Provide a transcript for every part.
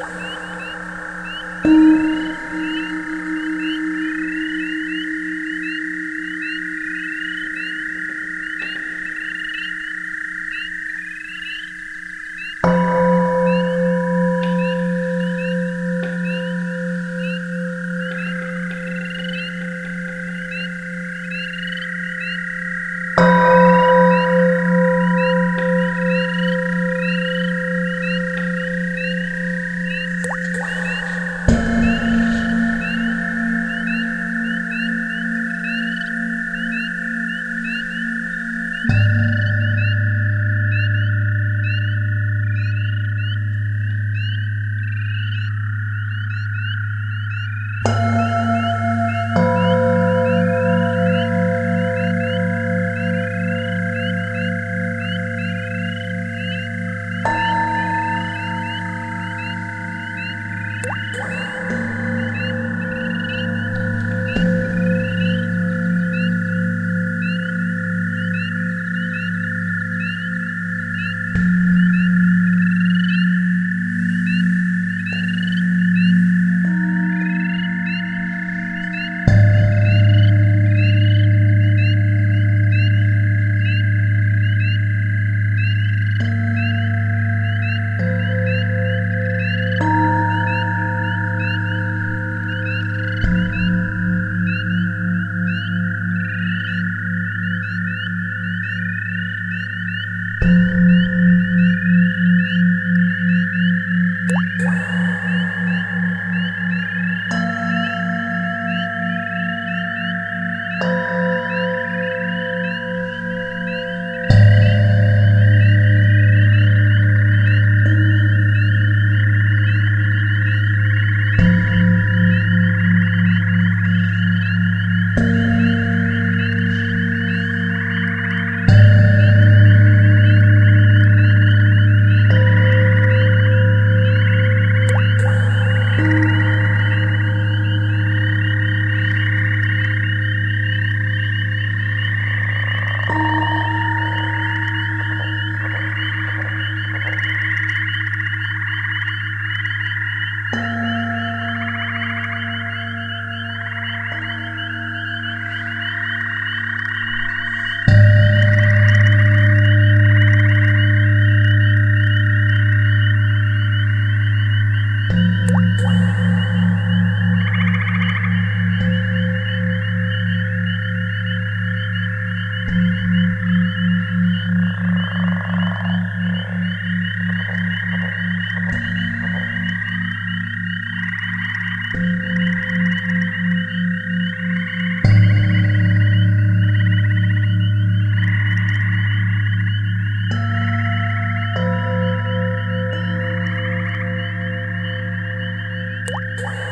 you Música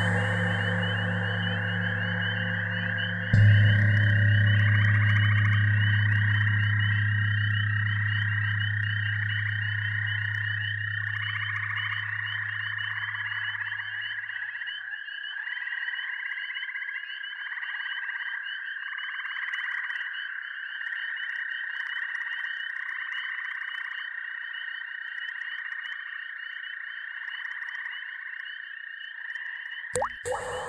What?